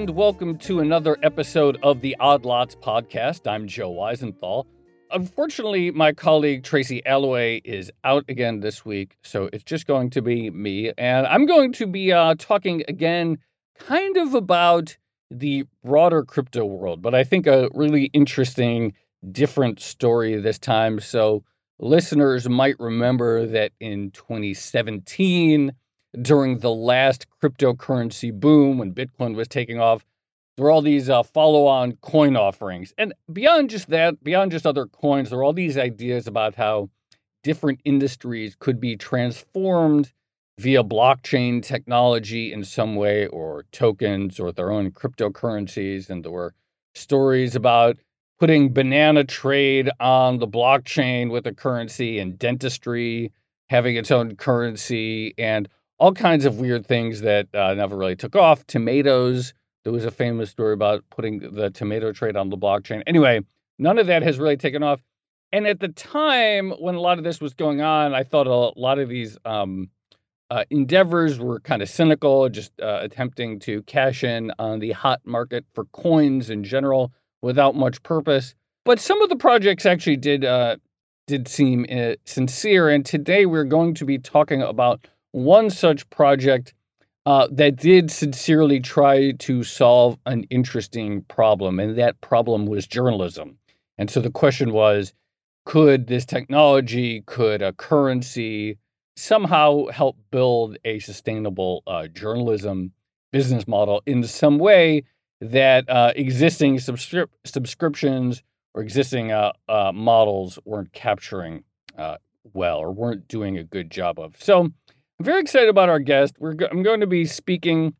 and welcome to another episode of the Odd Lots podcast. I'm Joe Weisenthal. Unfortunately, my colleague Tracy Alloway is out again this week, so it's just going to be me. And I'm going to be uh, talking again kind of about the broader crypto world, but I think a really interesting, different story this time. So listeners might remember that in 2017, during the last cryptocurrency boom when Bitcoin was taking off, there were all these uh, follow-on coin offerings, and beyond just that, beyond just other coins, there were all these ideas about how different industries could be transformed via blockchain technology in some way, or tokens, or their own cryptocurrencies. And there were stories about putting banana trade on the blockchain with a currency, and dentistry having its own currency, and all kinds of weird things that uh, never really took off. Tomatoes. There was a famous story about putting the tomato trade on the blockchain. Anyway, none of that has really taken off. And at the time when a lot of this was going on, I thought a lot of these um, uh, endeavors were kind of cynical, just uh, attempting to cash in on the hot market for coins in general without much purpose. But some of the projects actually did uh, did seem uh, sincere. And today we're going to be talking about one such project uh, that did sincerely try to solve an interesting problem, and that problem was journalism. And so the question was could this technology, could a currency somehow help build a sustainable uh, journalism business model in some way that uh, existing subscri- subscriptions or existing uh, uh, models weren't capturing uh, well or weren't doing a good job of? So, I'm very excited about our guest. We're go- I'm going to be speaking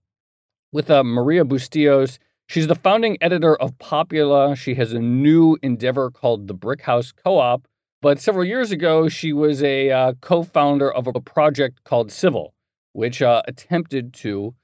with uh, Maria Bustillos. She's the founding editor of Popula. She has a new endeavor called the Brickhouse Co-op. But several years ago, she was a uh, co-founder of a project called Civil, which uh, attempted to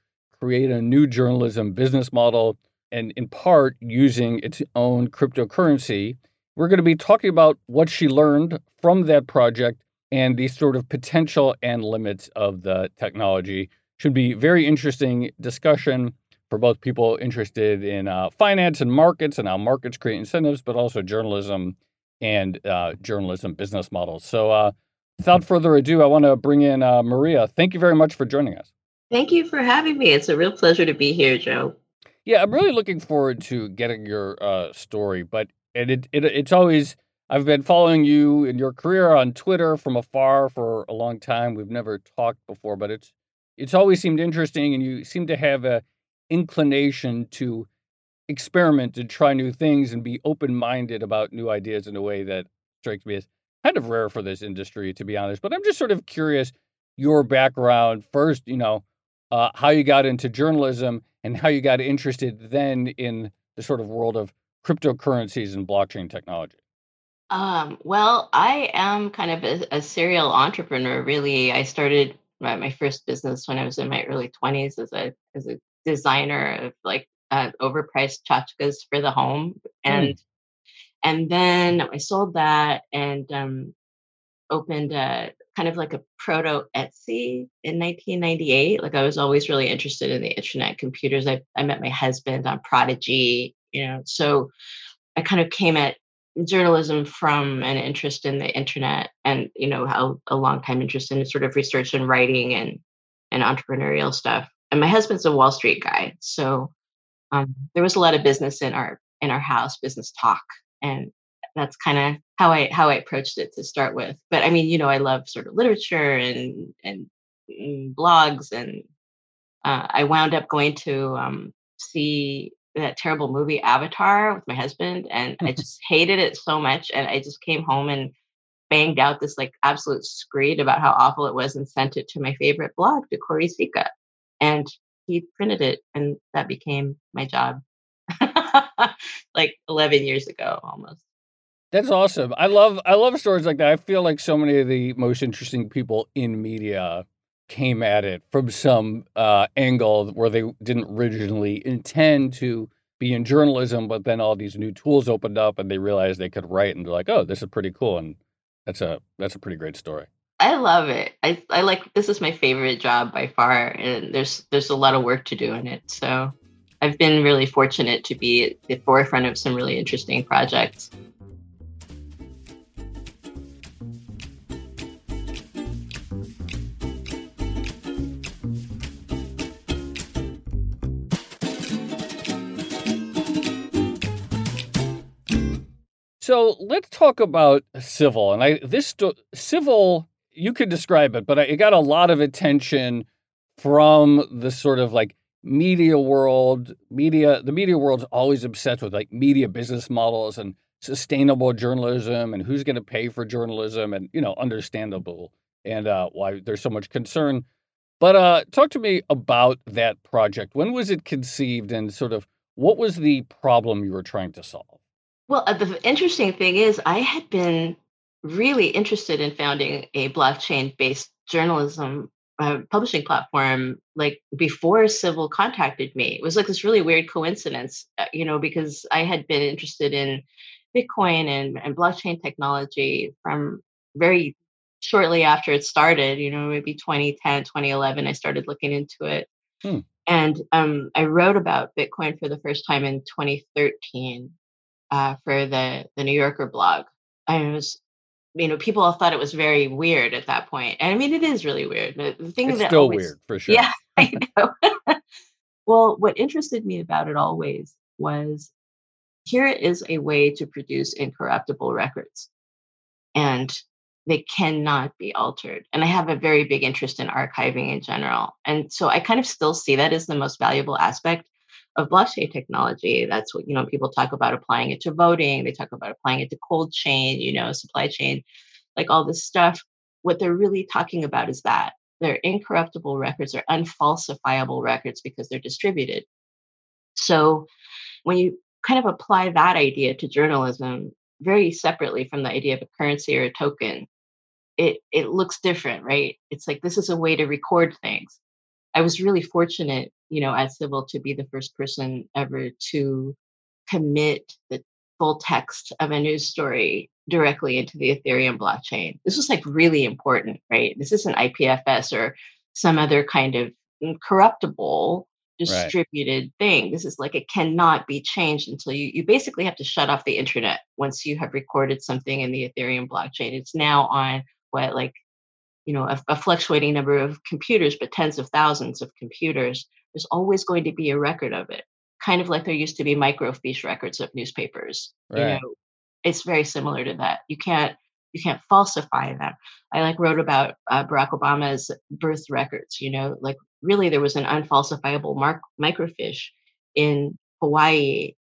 create a new journalism business model, and in part using its own cryptocurrency. We're going to be talking about what she learned from that project and the sort of potential and limits of the technology. Should be very interesting discussion for both people interested in uh, finance and markets and how markets create incentives, but also journalism and uh, journalism business models. So, uh, without further ado, I want to bring in uh, Maria. Thank you very much for joining us. Thank you for having me. It's a real pleasure to be here, Joe. Yeah, I'm really looking forward to getting your uh, story, but and it, it it's always I've been following you in your career on Twitter from afar for a long time. We've never talked before, but it's it's always seemed interesting, and you seem to have a inclination to experiment and try new things and be open minded about new ideas in a way that strikes me as kind of rare for this industry, to be honest. But I'm just sort of curious your background first, you know, uh, how you got into journalism and how you got interested then in the sort of world of cryptocurrencies and blockchain technology. Um, well, I am kind of a, a serial entrepreneur. Really, I started my, my first business when I was in my early twenties as a as a designer of like uh, overpriced tchotchkes for the home, Mm. and and then I sold that and um, opened a kind of like a proto Etsy in 1998. Like I was always really interested in the internet, computers. I I met my husband on Prodigy, you know, so I kind of came at journalism from an interest in the internet and you know how a long time interest in sort of research and writing and and entrepreneurial stuff. And my husband's a wall street guy so um, there was a lot of business in our in our house business talk and that's kind of how i how i approached it to start with. But i mean you know i love sort of literature and and, and blogs and uh, i wound up going to um, see that terrible movie Avatar with my husband, and I mm-hmm. just hated it so much. And I just came home and banged out this like absolute screed about how awful it was and sent it to my favorite blog, to Choire Sicha. And he printed it, and that became my job like 11 years ago almost. That's awesome. I love I love stories like that. I feel like so many of the most interesting people in media came at it from some uh, angle where they didn't originally intend to be in journalism, but then all these new tools opened up and they realized they could write and they're like, oh, this is pretty cool. And that's a that's a pretty great story. I love it. I, I like this is my favorite job by far, and there's there's a lot of work to do in it. So I've been really fortunate to be at the forefront of some really interesting projects. So let's talk about civil. And I this civil you could describe it, but it got a lot of attention from the sort of like media world. Media, the media world's always obsessed with like media business models and sustainable journalism and who's going to pay for journalism and you know understandable and uh, why there's so much concern. But uh, talk to me about that project. When was it conceived, and sort of what was the problem you were trying to solve? Well, uh, the interesting thing is, I had been really interested in founding a blockchain based journalism uh, publishing platform like before Civil contacted me. It was like this really weird coincidence, uh, you know, because I had been interested in Bitcoin and, and blockchain technology from very shortly after it started, you know, maybe 2010, 2011, I started looking into it. Hmm. And um, I wrote about Bitcoin for the first time in 2013 uh, for the the New Yorker blog. I was, you know, people all thought it was very weird at that point. and I mean, it is really weird. The thing it's that still always, weird for sure. Yeah, I know. well, what interested me about it always was here is a way to produce incorruptible records, and they cannot be altered. And I have a very big interest in archiving in general, and so I kind of still see that as the most valuable aspect of blockchain technology. That's what, you know, people talk about applying it to voting, they talk about applying it to cold chain, you know, supply chain, like all this stuff. What they're really talking about is that they're incorruptible records, they're unfalsifiable records because they're distributed. So when you kind of apply that idea to journalism very separately from the idea of a currency or a token, it it looks different, right? It's like this is a way to record things. I was really fortunate, you know, at Civil to be the first person ever to commit the full text of a news story directly into the Ethereum blockchain. This was like really important, right? This isn't IPFS or some other kind of corruptible distributed right. thing. This is like it cannot be changed until you you basically have to shut off the internet once you have recorded something in the Ethereum blockchain. It's now on what like you know a, a, fluctuating number of computers but tens of thousands of computers there's always going to be a record of it kind of like there used to be microfiche records of newspapers right. you know? It's very similar to that. You can't you can't falsify them. I like wrote about uh, barack obama's birth records you know? Like really there was an unfalsifiable mark, microfiche in hawaii.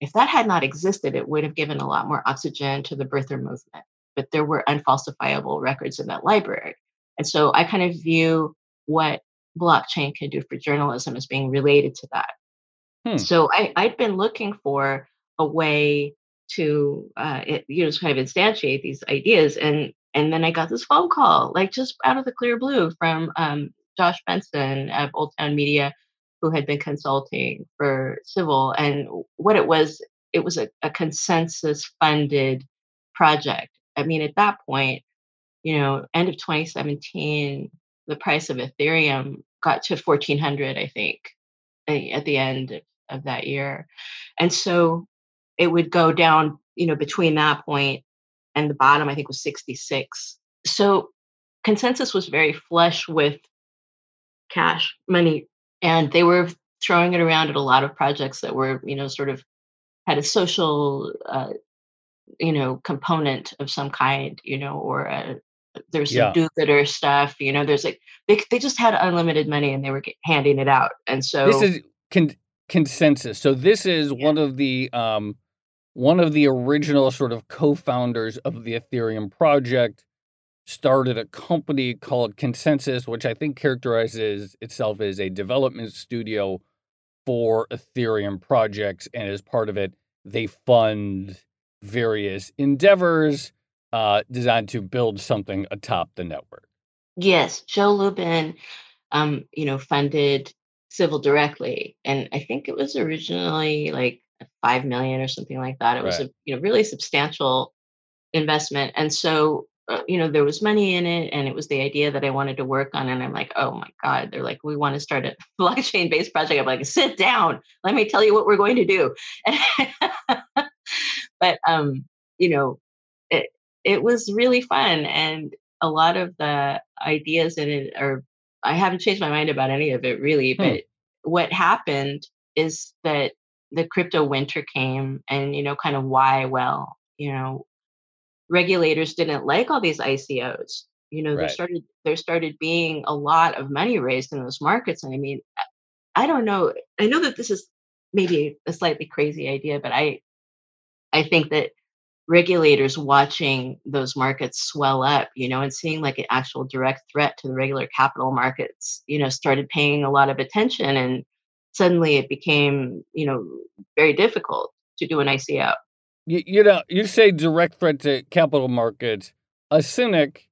If that had not existed it would have given a lot more oxygen to the birther movement but there were unfalsifiable records in that library. And so I kind of view what blockchain can do for journalism is being related to that. Hmm. So I, I'd been looking for a way to uh, it, you know kind of instantiate these ideas, and and then I got this phone call, like just out of the clear blue, from um, Josh Benson of Old Town Media, who had been consulting for Civil, and what it was, it was a, a ConsenSys funded project. I mean, at that point, you know, end of 2017, the price of Ethereum got to 1400, I think, at the end of that year. And so it would go down, you know, between that point and the bottom, I think was 66. So ConsenSys was very flush with cash money and they were throwing it around at a lot of projects that were, you know, sort of had a social uh, you know component of some kind you know or a, there's some yeah. do-gooder stuff you know there's like they, they just had unlimited money and they were handing it out and so this is con- ConsenSys so this is yeah. one of the um one of the original sort of co-founders of the ethereum project started a company called ConsenSys which i think characterizes itself as a development studio for ethereum projects and as part of it they fund various endeavors uh, designed to build something atop the network. Yes, Joe Lubin, um, you know, funded Civil directly, and I think it was originally like five million or something like that. It was a you know really substantial investment, and so uh, you know, there was money in it and it was the idea that I wanted to work on. And I'm like, oh my God, they're like, we want to start a blockchain based project. I'm like, sit down, let me tell you what we're going to do. but, um, you know, it, was really fun. And a lot of the ideas in it are, I haven't changed my mind about any of it really. Hmm. But what happened is that the crypto winter came and, you know, kind of why, well, you know, regulators didn't like all these ICOs. You know, right. there started there started being a lot of money raised in those markets. And I mean, I don't know. I know that this is maybe a slightly crazy idea, but I I think that regulators watching those markets swell up, you know, and seeing like an actual direct threat to the regular capital markets, you know, started paying a lot of attention and suddenly it became, you know, very difficult to do an ICO you, you know, you say direct threat to capital markets. A cynic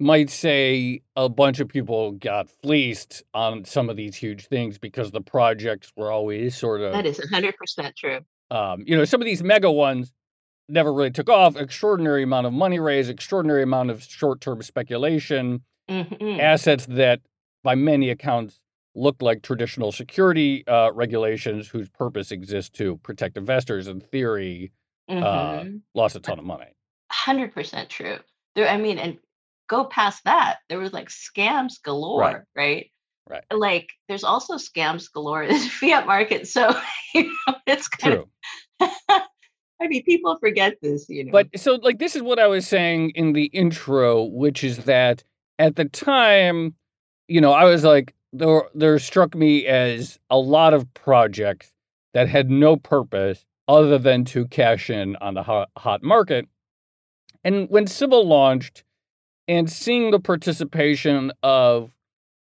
might say a bunch of people got fleeced on some of these huge things because the projects were always sort of. That is 100% true. Um, you know, some of these mega ones never really took off. Extraordinary amount of money raised, extraordinary amount of short term speculation, mm-hmm. assets that, by many accounts, looked like traditional security uh, regulations whose purpose exists to protect investors in theory uh, mm-hmm. lost a ton of money. Hundred percent true. There, I mean, and go past that, there was like scams galore, right? Right. right. Like, there's also scams galore in the fiat market. So you know, it's kind true. of. I mean, people forget this, you know. But so, like, this is what I was saying in the intro, which is that at the time, you know, I was like, there, there struck me as a lot of projects that had no purpose other than to cash in on the hot, hot market. And when Civil launched, and seeing the participation of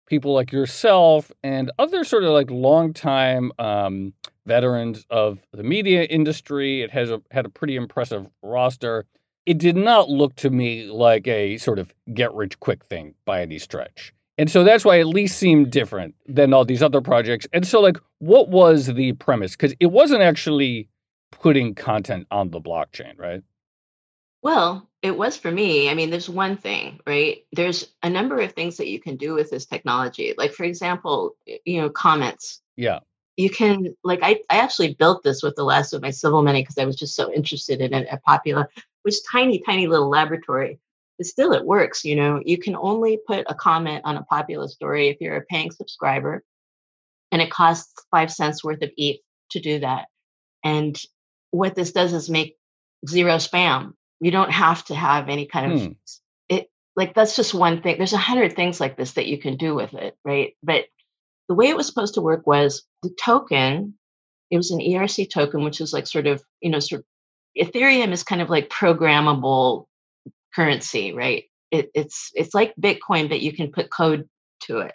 people like yourself and other sort of like longtime um, veterans of the media industry, it has a, had a pretty impressive roster. It did not look to me like a sort of get rich quick thing by any stretch. And so that's why it at least seemed different than all these other projects. And so, like, what was the premise? Because it wasn't actually putting content on the blockchain, right? Well, it was for me. I mean, there's one thing, right? There's a number of things that you can do with this technology. Like, for example, you know, comments. Yeah. You can, like, I, I actually built this with the last of my civil money because I was just so interested in it at Popula, which tiny, tiny little laboratory. But still, it works. You know, you can only put a comment on a Popula story if you're a paying subscriber, and it costs five cents worth of ETH to do that. And what this does is make zero spam. You don't have to have any kind of hmm. it. Like that's just one thing. There's a hundred things like this that you can do with it, right? But the way it was supposed to work was the token. It was an ERC token, which is like sort of you know sort of Ethereum is kind of like programmable currency, right? It, it's it's like Bitcoin, but you can put code to it,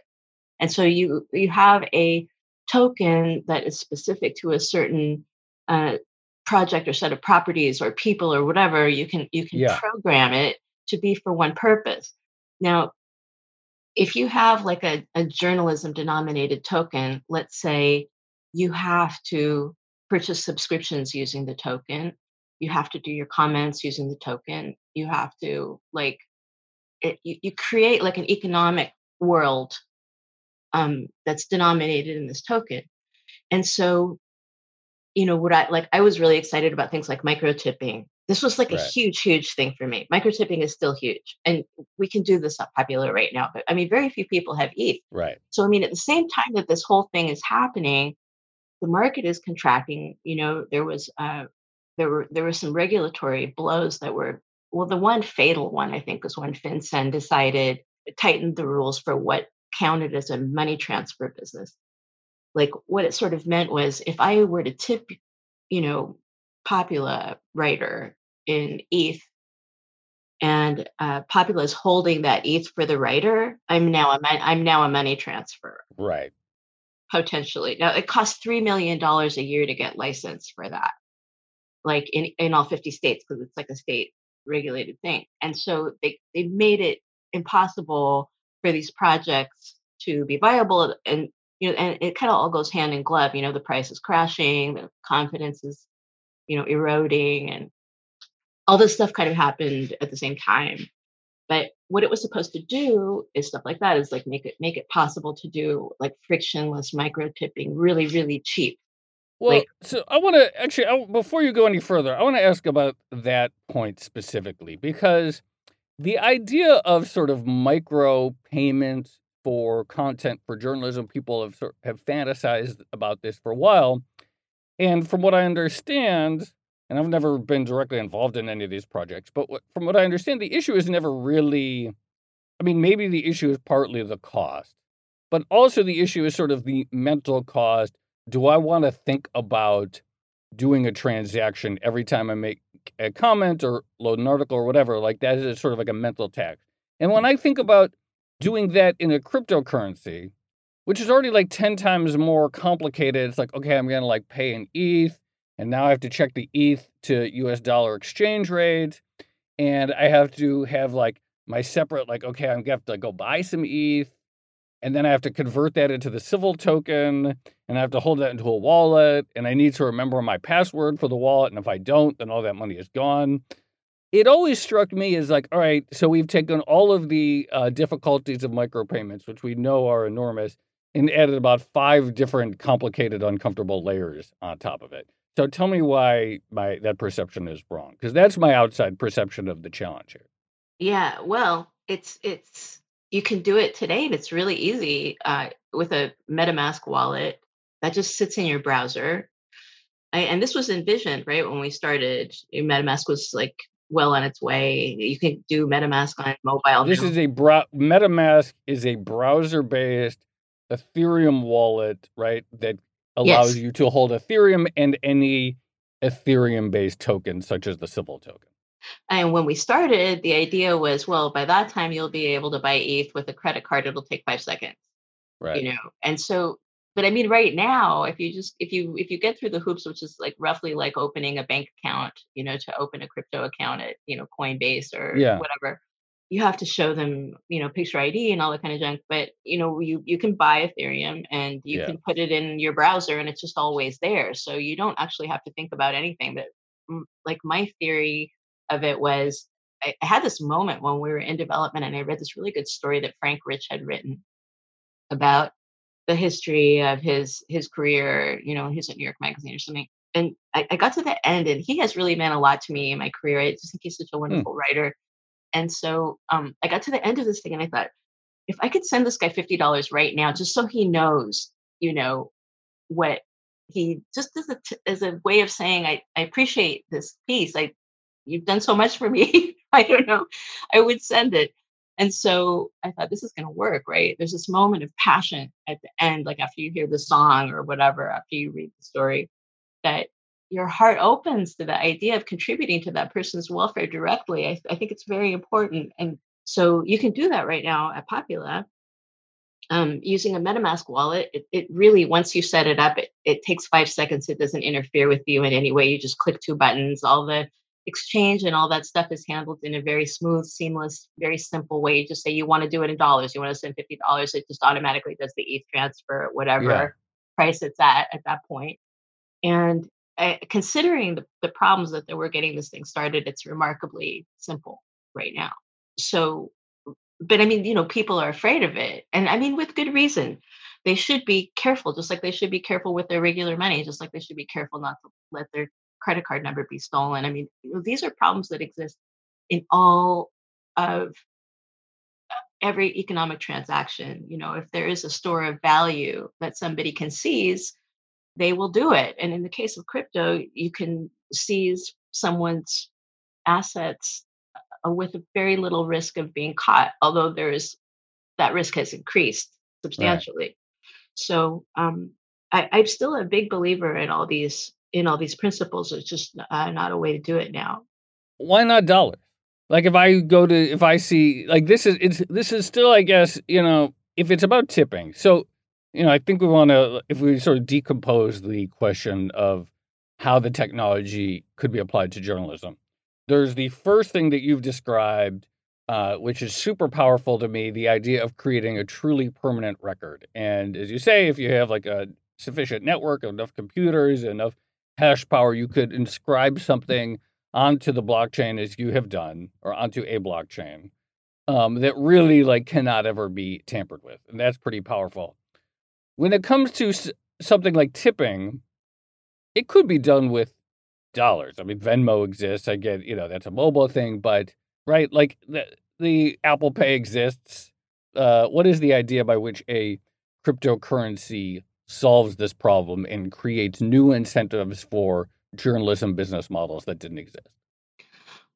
and so you you have a token that is specific to a certain uh, project or set of properties or people or whatever you can you can yeah. program it to be for one purpose now if you have like a, a journalism denominated token let's say you have to purchase subscriptions using the token you have to do your comments using the token you have to like it, you, you create like an economic world um, that's denominated in this token. And so you know what i like i was really excited about things like micro tipping this was like right. a huge huge thing for me. Micro tipping is still huge and we can do this up Popula right now but i mean very few people have eth right. So i mean at the same time that this whole thing is happening the market is contracting you know there was uh there were there were some regulatory blows that were well the one fatal one i think was when FinCEN decided tightened the rules for what counted as a money transfer business. Like what it sort of meant was if I were to tip, you know, Popula writer in ETH and uh, Popula is holding that ETH for the writer, I'm now a I'm now a money transfer. Right. Potentially. Now it costs three million dollars a year to get licensed for that, like in in all 50 states because it's like a state regulated thing. And so they they made it impossible for these projects to be viable and you know, and it kind of all goes hand in glove. You know, the price is crashing, the confidence is, you know, eroding, and all this stuff kind of happened at the same time. But what it was supposed to do is stuff like that is like make it make it possible to do like frictionless micro tipping really really cheap. Well, like, so I want to actually I, before you go any further, I want to ask about that point specifically because the idea of sort of micro payments for content for journalism, people have have fantasized about this for a while, and from what I understand, and I've never been directly involved in any of these projects, but what, from what I understand, the issue is never really. I mean, maybe the issue is partly the cost, but also the issue is sort of the mental cost. Do I want to think about doing a transaction every time I make a comment or load an article or whatever? Like that is sort of like a mental tax. And when hmm. I think about doing that in a cryptocurrency, which is already like 10 times more complicated, it's like, okay, I'm going to like pay an ETH and now I have to check the ETH to US dollar exchange rate. And I have to have like my separate, like, okay, I'm going to have to go buy some ETH. And then I have to convert that into the civil token and I have to hold that into a wallet. And I need to remember my password for the wallet. And if I don't, then all that money is gone. It always struck me as like, all right, so we've taken all of the uh, difficulties of micropayments, which we know are enormous, and added about five different complicated, uncomfortable layers on top of it. So tell me why my that perception is wrong, because that's my outside perception of the challenge here. Yeah, well, it's it's you can do it today, and it's really easy uh, with a MetaMask wallet that just sits in your browser. I, and this was envisioned right when we started. MetaMask was like well on its way. You can do MetaMask on mobile. This now. is a bro- MetaMask is a browser based Ethereum wallet, right? That allows yes. you to hold Ethereum and any Ethereum based token, such as the Civil token. And when we started, the idea was, well, by that time you'll be able to buy ETH with a credit card. It'll take five seconds, right? You know, and so, but I mean, right now, if you just if you if you get through the hoops, which is like roughly like opening a bank account, you know, to open a crypto account at you know Coinbase or yeah. whatever, you have to show them, you know, picture ID and all that kind of junk. But you know, you you can buy Ethereum and you yeah. can put it in your browser and it's just always there. So you don't actually have to think about anything. But like my theory of it was, I, had this moment when we were in development and I read this really good story that Frank Rich had written about the history of his his career. You know, he's at New York Magazine or something. And I, I, got to the end, and he has really meant a lot to me in my career. I just think he's such a hmm. wonderful hmm. writer and so um, I got to the end of this thing and I thought, if I could send this guy $50 right now, just so he knows, you know, what he just as a, t- as a way of saying, I, I appreciate this piece. I, you've done so much for me. I don't know. I would send it. And so I thought this is going to work, right? There's this moment of passion at the end, like after you hear the song or whatever, after you read the story, that your heart opens to the idea of contributing to that person's welfare directly. I, I think it's very important. And so you can do that right now at Popula. Um, using a MetaMask wallet, it, it, really, once you set it up, it, it takes five seconds. It doesn't interfere with you in any way. You just click two buttons. All the exchange and all that stuff is handled in a very smooth, seamless, very simple way. You just say you want to do it in dollars. You want to send $50. It just automatically does the ETH transfer, whatever yeah. price it's at at that point. And considering the, the problems that they were getting this thing started, it's remarkably simple right now. So, but I mean, you know, people are afraid of it. And I mean, with good reason. They should be careful, just like they should be careful with their regular money, just like they should be careful not to let their credit card number be stolen. I mean, you know, these are problems that exist in all of uh, every economic transaction. You know, if there is a store of value that somebody can seize, they will do it. And in the case of crypto, you can seize someone's assets uh, with very little risk of being caught, although there is that risk has increased substantially. Right. So um, I, am still a big believer in all these in all these principles. It's just uh, not a way to do it now. Why not dollars? Like if I go to if I see like this is it's this is still I guess you know if it's about tipping. So you know, I think we want to, if we sort of decompose the question of how the technology could be applied to journalism, there's the first thing that you've described, uh, which is super powerful to me the idea of creating a truly permanent record. And as you say, if you have like a sufficient network, enough computers, enough hash power, you could inscribe something onto the blockchain as you have done, or onto a blockchain. um, that really like cannot ever be tampered with, and that's pretty powerful. When it comes to s- something like tipping, it could be done with dollars. I mean, Venmo exists. I get you know that's a mobile thing, but right, like the the Apple Pay exists. Uh, what is the idea by which a cryptocurrency solves this problem and creates new incentives for journalism business models that didn't exist?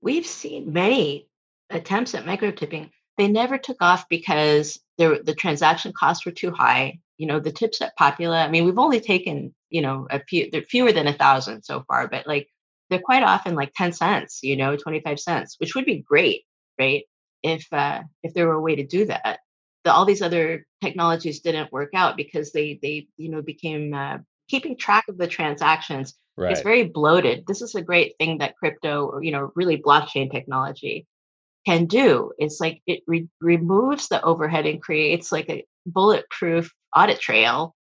We've seen many attempts at micro tipping. They never took off because there, the transaction costs were too high. You know, the tips at Popula, I mean, we've only taken, you know, a few, they're fewer than a thousand so far, but like they're quite often like 10 cents, you know, 25 cents, which would be great, right? If uh if there were a way to do that. The, all these other technologies didn't work out because they they you know became uh, keeping track of the transactions Right. it's very bloated. This is a great thing that crypto or you know really blockchain technology can do. It's like it re- removes the overhead and creates like a bulletproof audit trail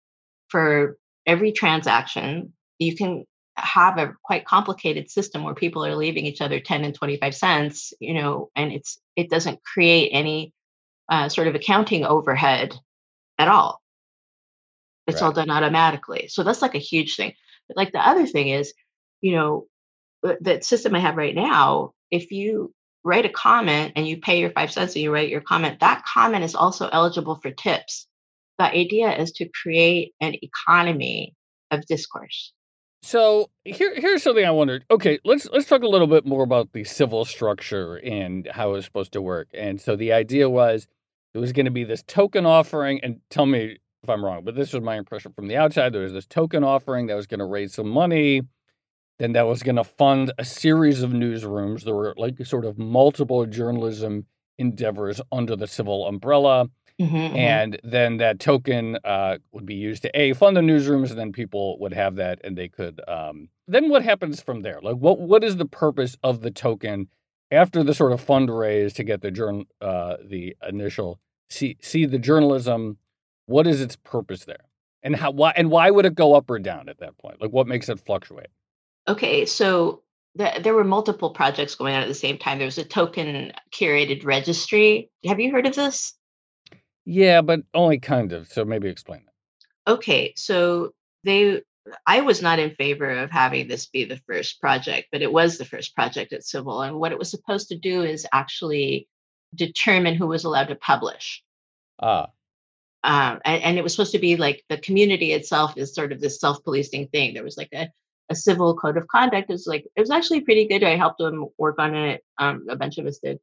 for every transaction. You can have a quite complicated system where people are leaving each other 10 and 25 cents, you know, and it's it doesn't create any uh, sort of accounting overhead at all. It's all done automatically. So that's like a huge thing. But like the other thing is, you know, the the system I have right now, if you write a comment and you pay your five cents and you write your comment, that comment is also eligible for tips. The idea is to create an economy of discourse. So here, here's something I wondered. Okay, let's let's talk a little bit more about the civil structure and how it's supposed to work. And so the idea was it was going to be this token offering, and tell me if I'm wrong, but this was my impression from the outside. There was this token offering that was going to raise some money, then that was going to fund a series of newsrooms. There were like sort of multiple journalism endeavors under the civil umbrella. Mhm, mhm. And then that token uh, would be used to a fund the newsrooms, and then people would have that, and they could. Um, then what happens from there? Like, what what is the purpose of the token after the sort of fundraise to get the journal, uh, the initial see see the journalism? What is its purpose there, and how why and why would it go up or down at that point? Like, what makes it fluctuate? Okay, so the, there were multiple projects going on at the same time. There was a token curated registry. Have you heard of this? Yeah, but only kind of. So maybe explain that. Okay, so they I was not in favor of having this be the first project, but it was the first project at Civil. And what it was supposed to do is actually determine who was allowed to publish. Ah, Um, and, and it was supposed to be like the community itself is sort of this self-policing thing. There was like a, a civil code of conduct. It was like it was actually pretty good. I helped them work on it. Um, a bunch of us did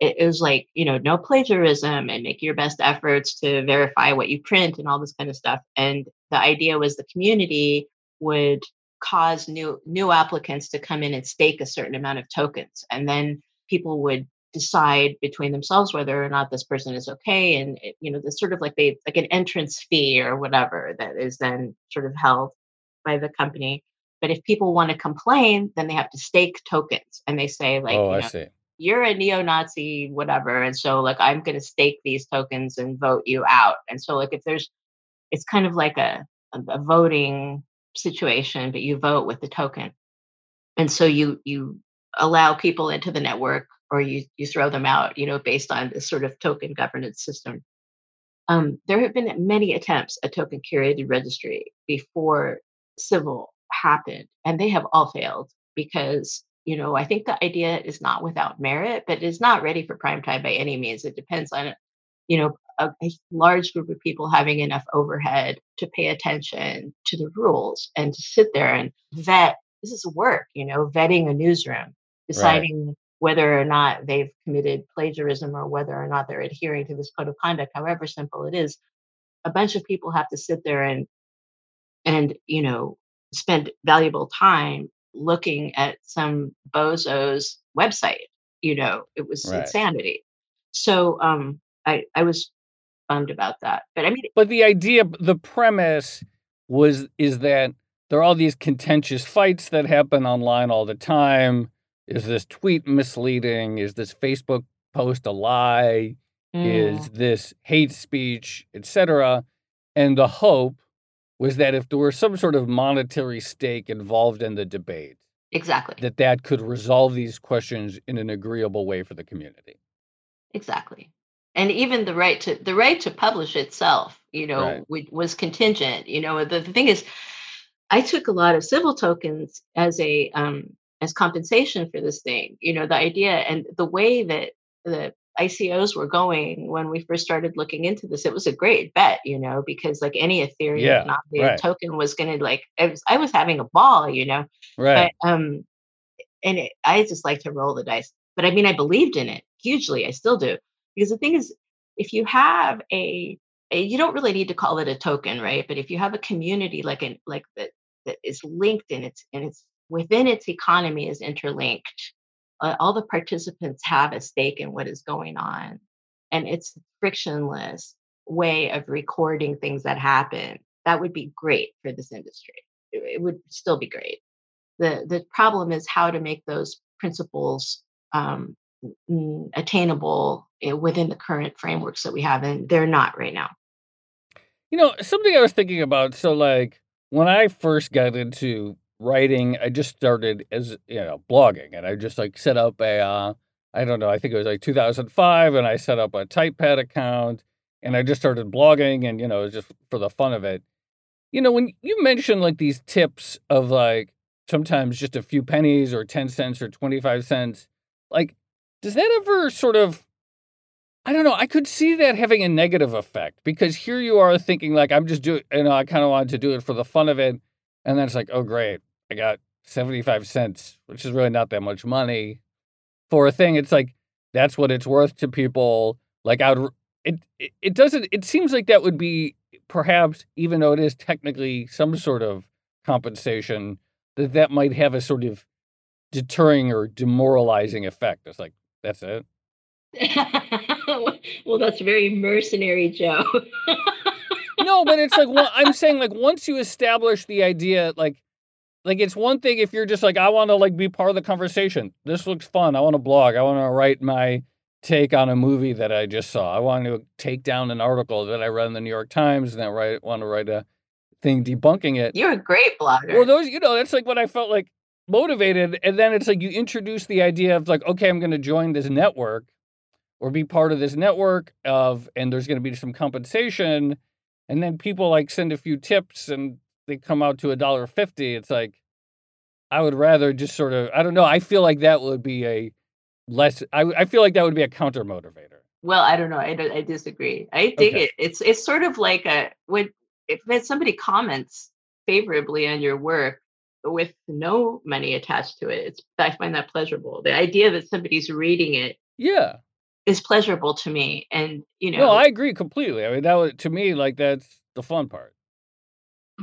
it, it was like you know no plagiarism and make your best efforts to verify what you print and all this kind of stuff and the idea was the community would cause new new applicants to come in and stake a certain amount of tokens and then people would decide between themselves whether or not this person is okay and you know there's sort of like they like an entrance fee or whatever that is then sort of held by the company but if people want to complain then they have to stake tokens and they say like oh, you I know see. you're a neo-Nazi, whatever. And so like I'm gonna stake these tokens and vote you out. And so like if there's it's kind of like a, a, a voting situation, but you vote with the token. And so you you allow people into the network or you you throw them out, you know, based on this sort of token governance system. Um, there have been many attempts at token curated registry before civil happened, and they have all failed because you know I think the idea is not without merit, but it's not ready for prime time by any means. It depends on you know a, a large group of people having enough overhead to pay attention to the rules and to sit there and vet. This is work, you know, vetting a newsroom, deciding whether or not they've committed plagiarism or whether or not they're adhering to this code of conduct, however simple it is, a bunch of people have to sit there and and you know spend valuable time looking at some bozo's website. You know, it was Right. insanity. So um I I was bummed about that. But I mean But the idea, the premise was is that there are all these contentious fights that happen online all the time. Is this tweet misleading? Is this Facebook post a lie? mm, Is this hate speech, etc.? And the hope was that if there were some sort of monetary stake involved in the debate, exactly. that that could resolve these questions in an agreeable way for the community. exactly. And even the right to the right to publish itself, you Right. know, w- was contingent. You know, the, the thing is, I took a lot of civil tokens as a um, as compensation for this thing. You know, the idea and the way that the ICOs were going when we first started looking into this, it was a great bet, you know, because like any Ethereum Yeah. denominated Right. token was going to like I was I was having a ball, you know, Right. but um, and it, I just like to roll the dice. But I mean, I believed in it hugely. I still do because the thing is, if you have a, a you don't really need to call it a token, right? But if you have a community like an like that that is linked and it's and it's within its economy is interlinked, uh, all the participants have a stake in what is going on, and it's frictionless way of recording things that happen. That would be great for this industry. It, it would still be great the the problem is how to make those principles um, attainable eh, within the current frameworks that we have, and they're not right now. You know, something I was thinking about. So, like, when I first got into writing, I just started as, you know, blogging and I just like set up a, uh, I don't know, I think it was like 2005 and I set up a TypePad account and I just started blogging and, you know, just for the fun of it. You know, when you mention like these tips of like sometimes just a few pennies or 10 cents or 25 cents, like, does that ever sort of I don't know. I could see that having a negative effect because here you are thinking like I'm just doing, you know, I kind of wanted to do it for the fun of it, and then it's like, oh great, I got seventy five cents, which is really not that much money for a thing. It's like that's what it's worth to people. Like I'd, it, it, it doesn't. It seems like that would be perhaps, even though it is technically some sort of compensation, that that might have a sort of deterring or demoralizing effect. It's like that's it. well, that's very mercenary, Joe. No, but it's like one- I'm saying like once you establish the idea, like like it's one thing if you're just like I want to like be part of the conversation. This looks fun. I want to blog. I want to write my take on a movie that I just saw. I want to take down an article that I read in the New York Times and I write want to write a thing debunking it. You're a great blogger. Well, those you know that's like what I felt like motivated, and then it's like you introduce the idea of like okay, I'm going to join this network or be part of this network of, and there's going to be some compensation and then people like send a few tips and they come out to a dollar fifty. It's like I would rather just sort of I don't know. I feel like that would be a less. I I feel like that would be a counter motivator. well, I don't know. I, I disagree. I think Okay. it. It's it's sort of like a when if somebody comments favorably on your work with no money attached to it. It's I find that pleasurable. The idea that somebody's reading it Yeah. is pleasurable to me, and you know, No, I agree completely. I mean, that would to me like that's the fun part.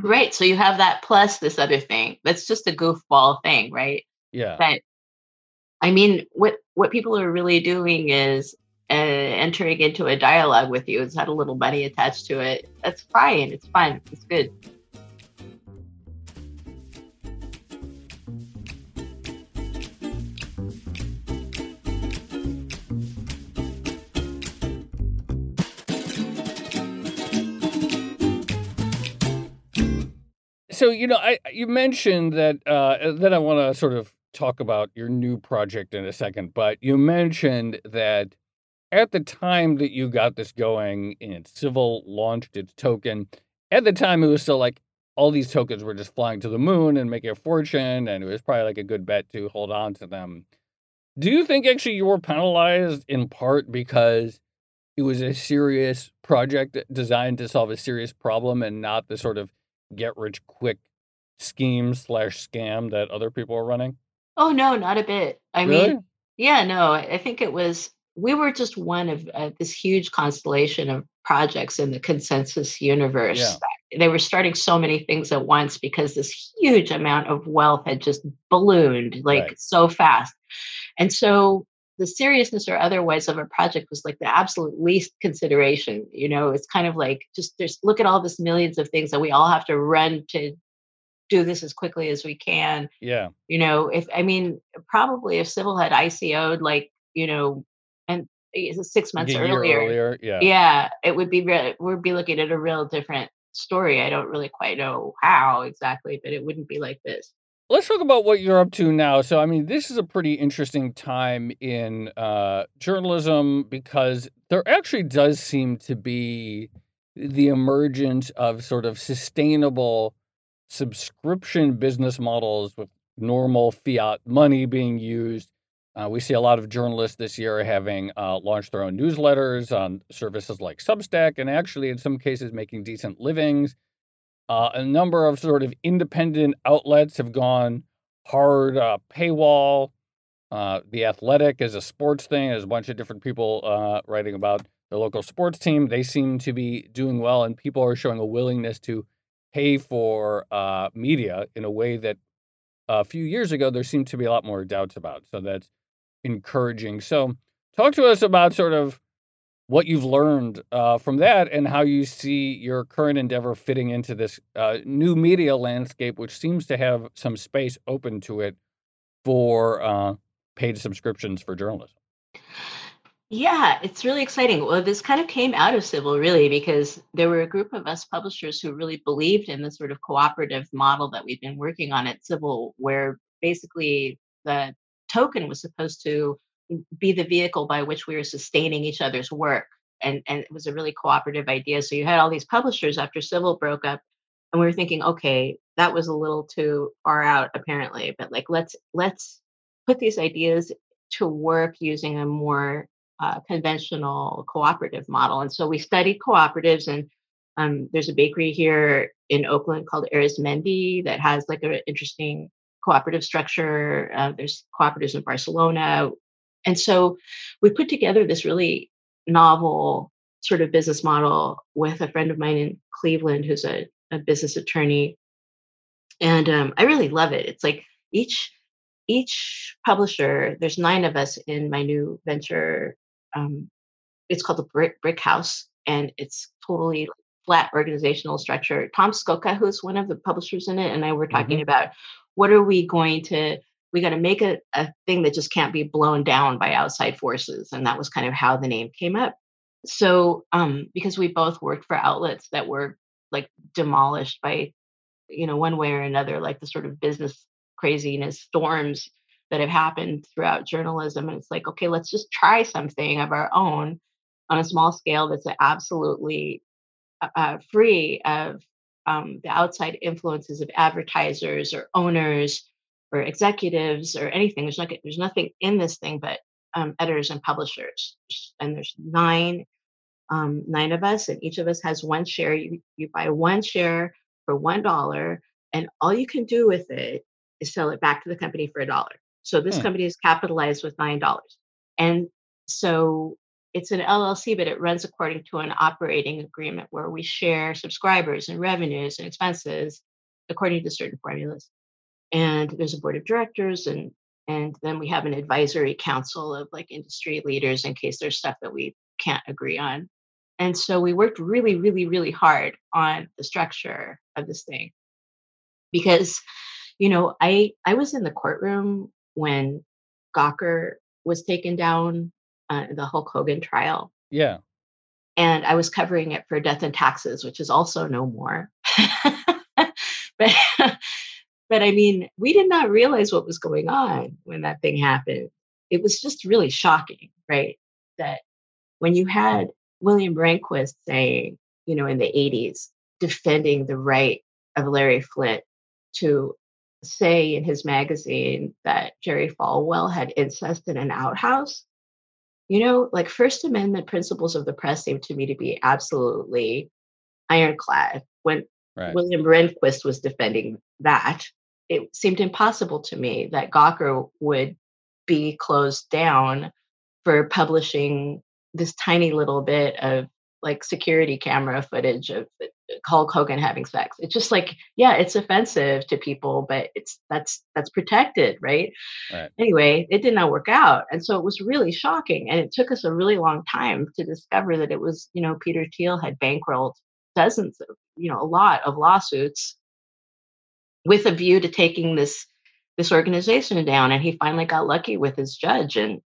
Right. So you have that plus this other thing. That's just a goofball thing, right? Yeah. But I mean, what what people are really doing is uh, entering into a dialogue with you. It's had a little money attached to it. That's fine. It's fun. It's good. So you know, I you mentioned that uh, that I want to sort of talk about your new project in a second, but you mentioned that at the time that you got this going and Civil launched its token, at the time it was still like all these tokens were just flying to the moon and making a fortune, and it was probably like a good bet to hold on to them. Do you think actually you were penalized in part because it was a serious project designed to solve a serious problem and not the sort of get rich quick scheme slash scam that other people are running? Oh no, not a bit. I Really? mean, yeah, no. I think it was. We were just one of uh, this huge constellation of projects in the ConsenSys universe. Yeah. They were starting so many things at once because this huge amount of wealth had just ballooned like Right. so fast. And so the seriousness or otherwise of a project was like the absolute least consideration. You know, it's kind of like just there's look at all this millions of things that we all have to run to do this as quickly as we can. Yeah. You know, if I mean, probably if Civil had ICO'd like, you know, and eh, six months earlier, earlier. Yeah. yeah, it would be real we'd be looking at a real different story. I don't really quite know how exactly, but it wouldn't be like this. Let's talk about what you're up to now. So, I mean, this is a pretty interesting time in uh, journalism because there actually does seem to be the emergence of sort of sustainable subscription business models with normal fiat money being used. Uh, we see a lot of journalists this year having uh, launched their own newsletters on services like Substack, and actually, in some cases, making decent livings. Uh, a number of sort of independent outlets have gone hard uh, paywall. Uh, the Athletic is a sports thing. There's a bunch of different people uh, writing about the local sports team. They seem to be doing well, and people are showing a willingness to pay for uh, media in a way that a few years ago there seemed to be a lot more doubts about. So that's encouraging. So, talk to us about sort of what you've learned uh, from that and how you see your current endeavor fitting into this uh, new media landscape, which seems to have some space open to it for uh, paid subscriptions for journalism. Yeah, it's really exciting. Well, this kind of came out of Civil, really, because there were a group of us publishers who really believed in the sort of cooperative model that we've been working on at Civil, where basically the token was supposed to be the vehicle by which we were sustaining each other's work. And, and it was a really cooperative idea. So you had all these publishers after Civil broke up, and we were thinking, okay, that was a little too far out, apparently, but like let's let's put these ideas to work using a more uh, conventional cooperative model. And so we studied cooperatives, and um, there's a bakery here in Oakland called Arizmendi that has like an interesting cooperative structure. Uh, there's cooperatives in Barcelona. And so we put together this really novel sort of business model with a friend of mine in Cleveland who's a, a business attorney. And um, I really love it. It's like each each publisher, there's nine of us in my new venture. Um, it's called the Brick, Brick House, and it's totally flat organizational structure. Tom Scocca, who's one of the publishers in it, and I were talking mm-hmm. about what are we going to we got to make a, a thing that just can't be blown down by outside forces and that was kind of how the name came up. So um because we both worked for outlets that were like demolished by you know one way or another like the sort of business craziness storms that have happened throughout journalism and it's like okay let's just try something of our own on a small scale that's absolutely uh, uh free of um, the outside influences of advertisers or owners or executives or anything. There's not there's nothing in this thing but um, editors and publishers. And there's nine um, nine of us, and each of us has one share. You you buy one share for one dollar, and all you can do with it is sell it back to the company for a dollar. So this hmm. company is capitalized with nine dollars, and so it's an LLC, but it runs according to an operating agreement where we share subscribers and revenues and expenses according to certain formulas and there's a board of directors and and then we have an advisory council of like industry leaders in case there's stuff that we can't agree on. And so we worked really really really hard on the structure of this thing. Because you know i i was in the courtroom when gawker was taken down uh, the hulk hogan trial. Yeah. And i was covering it for death and taxes which is also no more. But but I mean, we did not realize what was going on when that thing happened. It was just really shocking, right? That when you had William Rehnquist saying, you know, in the 80s, defending the right of Larry Flynt to say in his magazine that Jerry Falwell had incest in an outhouse, you know, like First Amendment principles of the press seem to me to be absolutely ironclad. When Right. William Rehnquist was defending that. It seemed impossible to me that Gawker would be closed down for publishing this tiny little bit of like security camera footage of uh, Hulk Hogan having sex. It's just like, yeah, it's offensive to people, but it's that's that's protected, right? right? Anyway, it did not work out, and so it was really shocking, and it took us a really long time to discover that it was, you know, Peter Thiel had bankrolled dozens of, you know, a lot of lawsuits with a view to taking this this organization down and he finally got lucky with his judge and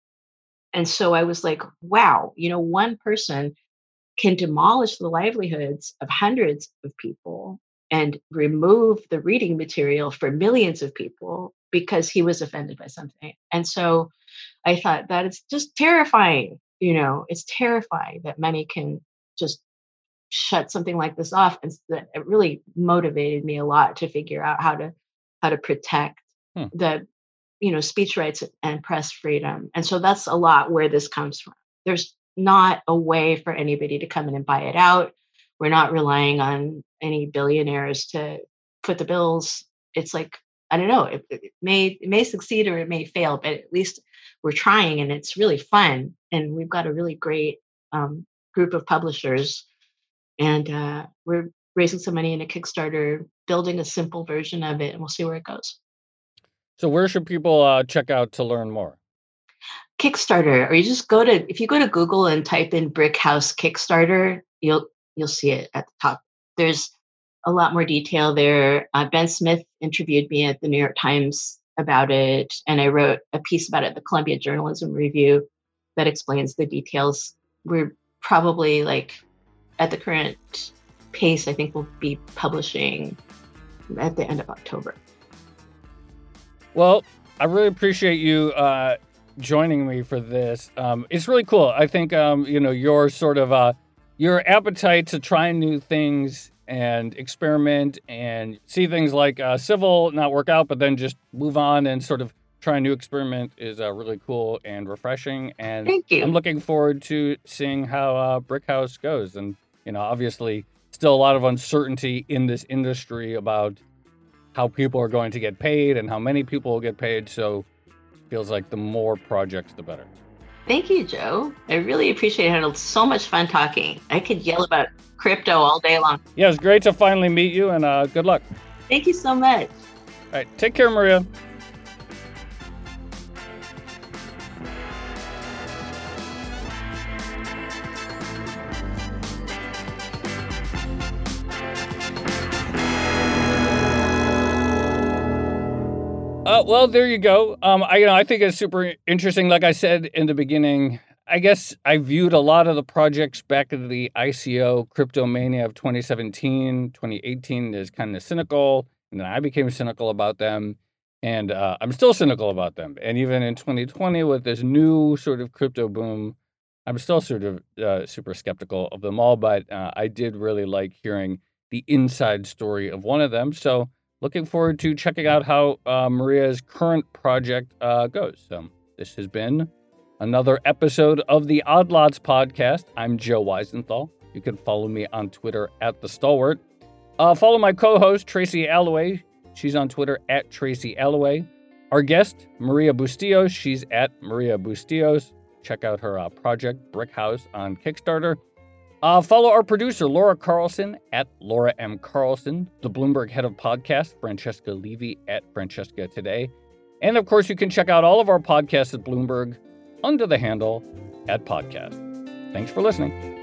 and so i was like wow you know one person can demolish the livelihoods of hundreds of people and remove the reading material for millions of people because he was offended by something. And so I thought that it's just terrifying. You know, it's terrifying that many can just shut something like this off. And it really motivated me a lot to figure out how to how to protect hmm. the you know speech rights and press freedom. And so that's a lot where this comes from. There's not a way for anybody to come in and buy it out. We're not relying on any billionaires to put the bills. It's like I don't know. It, it, may it may succeed or it may fail, but at least we're trying, and it's really fun. And we've got a really great um, group of publishers, and uh, we're raising some money in a Kickstarter, building a simple version of it, and we'll see where it goes. So, where should people uh, check out to learn more? Kickstarter, or you just go to if you go to Google and type in Brick House Kickstarter, you'll you'll see it at the top. There's a lot more detail there. Uh, ben Smith interviewed me at the New York Times about it, and I wrote a piece about it, the Columbia Journalism Review, that explains the details. We're probably like at the current pace, I think we'll be publishing at the end of October. Well, I really appreciate you uh, joining me for this. Um, it's really cool. I think um, you know your sort of uh, your appetite to try new things and experiment and see things like uh, civil not work out, but then just move on and sort of try a new experiment is uh, really cool and refreshing. And Thank you. I'm looking forward to seeing how uh, Brick House goes. And you know, obviously, still a lot of uncertainty in this industry about how people are going to get paid and how many people will get paid. So, feels like the more projects, the better. Thank you, Joe. I really appreciate it. I had so much fun talking. I could yell about crypto all day long. Yeah, it's great to finally meet you, and uh, good luck. Thank you so much. All right, take care, Maria. Uh, well, there you go. Um, I, you know, I think it's super interesting. Like I said in the beginning, I guess I viewed a lot of the projects back in the ICO cryptomania of 2017, 2018 as kind of cynical. And then I became cynical about them. And uh, I'm still cynical about them. And even in 2020, with this new sort of crypto boom, I'm still sort of uh, super skeptical of them all. But uh, I did really like hearing the inside story of one of them. So looking forward to checking out how uh, Maria's current project uh, goes. So this has been another episode of the Odd Lots podcast. I'm Joe Weisenthal. You can follow me on Twitter at The Stalwart. Uh, follow my co host, Tracy Alloway. She's on Twitter at Tracy Alloway. Our guest, Maria Bustillos. She's at Maria Bustillos. Check out her uh, project, Brick House, on Kickstarter. Uh, follow our producer, Laura Carlson, at Laura M. Carlson, the Bloomberg head of podcast, Francesca Levy, at Francesca Today. And of course, you can check out all of our podcasts at Bloomberg under the handle at podcast. Thanks for listening.